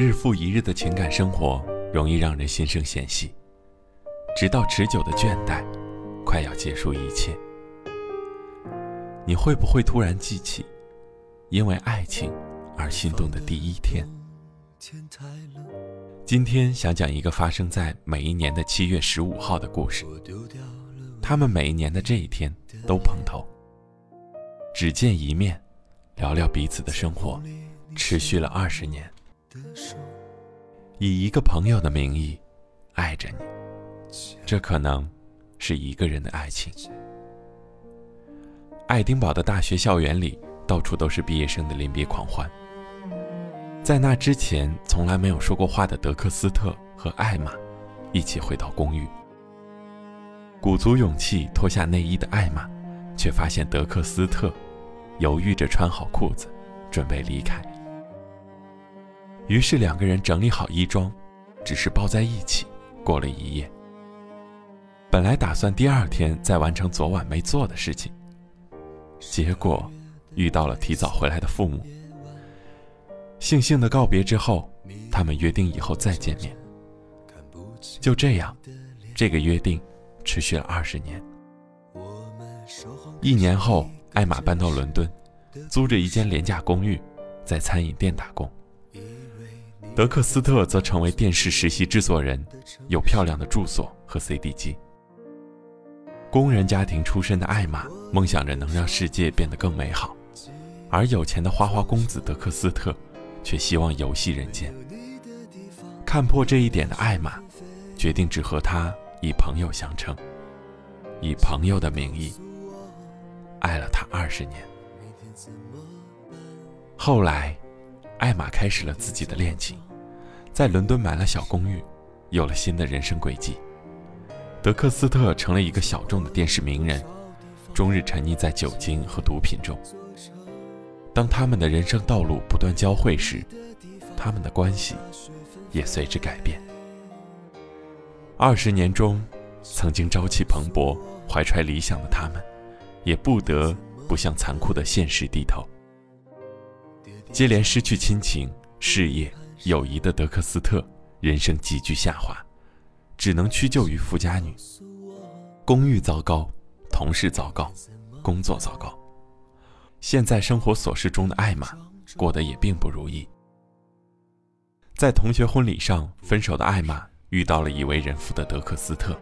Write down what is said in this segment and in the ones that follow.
日复一日的情感生活容易让人心生嫌隙，直到持久的倦怠快要结束一切。你会不会突然记起，因为爱情而心动的第一天？今天想讲一个发生在每一年的七月十五号的故事。他们每一年的这一天都碰头，只见一面，聊聊彼此的生活，持续了二十年。以一个朋友的名义，爱着你，这可能是一个人的爱情。爱丁堡的大学校园里，到处都是毕业生的临别狂欢。在那之前从来没有说过话的德克斯特和艾玛，一起回到公寓。鼓足勇气脱下内衣的艾玛，却发现德克斯特犹豫着穿好裤子，准备离开。于是两个人整理好衣装，只是抱在一起过了一夜。本来打算第二天再完成昨晚没做的事情。结果，遇到了提早回来的父母。悻悻的告别之后，他们约定以后再见面。就这样，这个约定持续了二十年。一年后，艾玛搬到伦敦，租着一间廉价公寓，在餐饮店打工。德克斯特则成为电视实习制作人，有漂亮的住所和 CD 机。工人家庭出身的艾玛。梦想着能让世界变得更美好，而有钱的花花公子德克斯特却希望游戏人间。看破这一点的艾玛，决定只和他以朋友相称，以朋友的名义爱了他二十年。后来，艾玛开始了自己的恋情，在伦敦买了小公寓，有了新的人生轨迹。德克斯特成了一个小众的电视名人。终日沉溺在酒精和毒品中。当他们的人生道路不断交汇时，他们的关系也随之改变。二十年中，曾经朝气蓬勃、怀揣理想的他们，也不得不向残酷的现实低头。接连失去亲情、事业、友谊的德克斯特，人生急剧下滑，只能屈就于富家女。公寓糟糕。同事糟糕，工作糟糕，现在生活琐事中的艾玛过得也并不如意。在同学婚礼上分手的艾玛遇到了已为人父的德克斯特，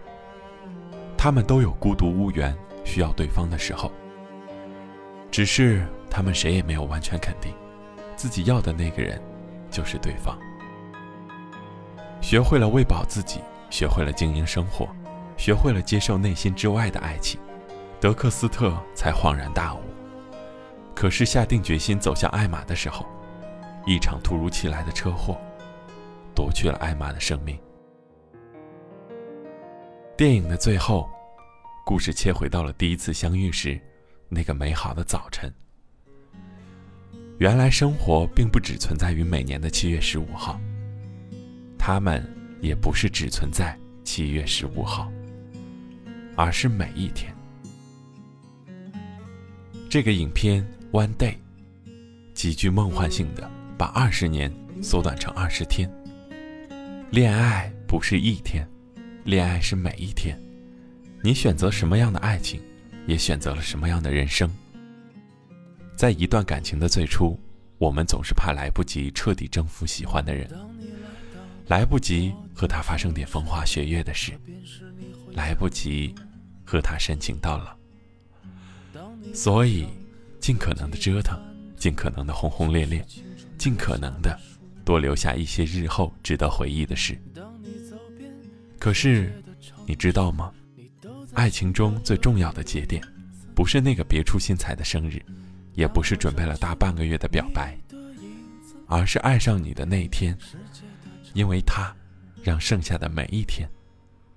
他们都有孤独无援、需要对方的时候。只是他们谁也没有完全肯定，自己要的那个人就是对方。学会了喂饱自己，学会了经营生活，学会了接受内心之外的爱情。德克斯特才恍然大悟，可是下定决心走向艾玛的时候，一场突如其来的车祸夺去了艾玛的生命。电影的最后，故事切回到了第一次相遇时那个美好的早晨。原来生活并不只存在于每年的七月十五号，他们也不是只存在七月十五号，而是每一天。这个影片《One Day》极具梦幻性的把二十年缩短成二十天。恋爱不是一天，恋爱是每一天。你选择什么样的爱情，也选择了什么样的人生。在一段感情的最初，我们总是怕来不及彻底征服喜欢的人，来不及和他发生点风花雪月的事，来不及和他深情到老。所以，尽可能的折腾，尽可能的轰轰烈烈，尽可能的多留下一些日后值得回忆的事。可是，你知道吗？爱情中最重要的节点，不是那个别出心裁的生日，也不是准备了大半个月的表白，而是爱上你的那一天，因为他，让剩下的每一天，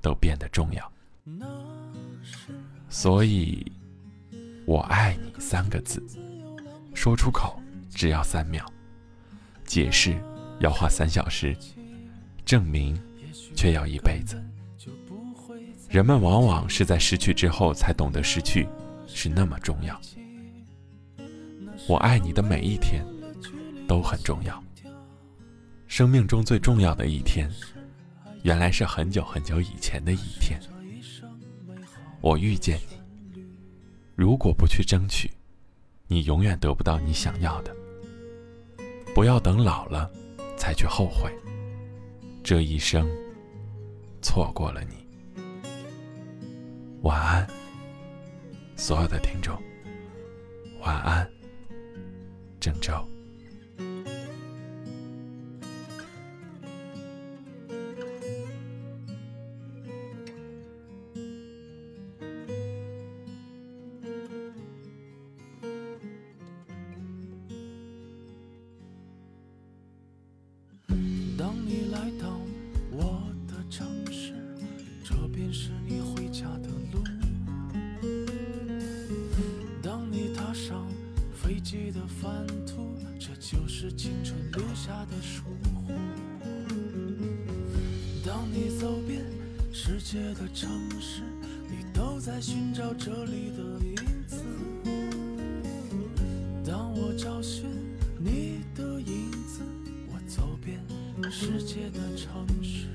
都变得重要。所以。我爱你三个字，说出口只要三秒，解释要花三小时，证明却要一辈子。人们往往是在失去之后才懂得失去是那么重要。我爱你的每一天都很重要，生命中最重要的一天，原来是很久很久以前的一天。我遇见你，如果不去争取，你永远得不到你想要的。不要等老了才去后悔，这一生错过了你。晚安，所有的听众。晚安，郑州。当你来到我的城市，这便是你回家的路。飞机的帆途，这就是青春留下的疏忽。当你走遍世界的城市，你都在寻找这里的影子。当我找寻你的影子，我走遍世界的城市。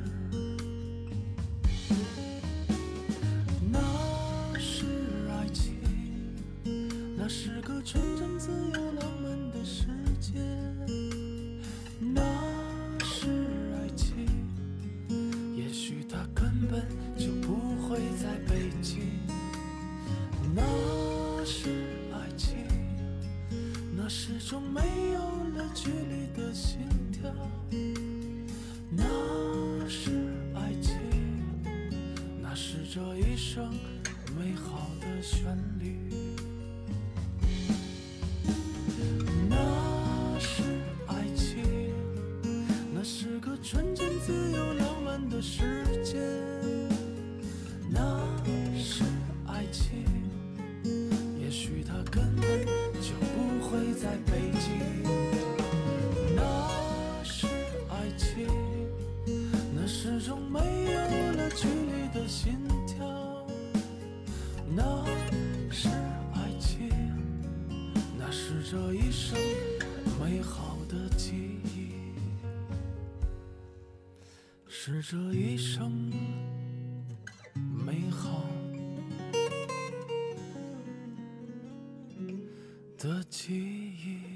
始终没有了距离的心跳，那是爱情，那是这一生美好的旋律，在北京。那是爱情，那始终没有了距离的心跳。那是爱情，那是这一生美好的记忆，是这一生美好。的记忆。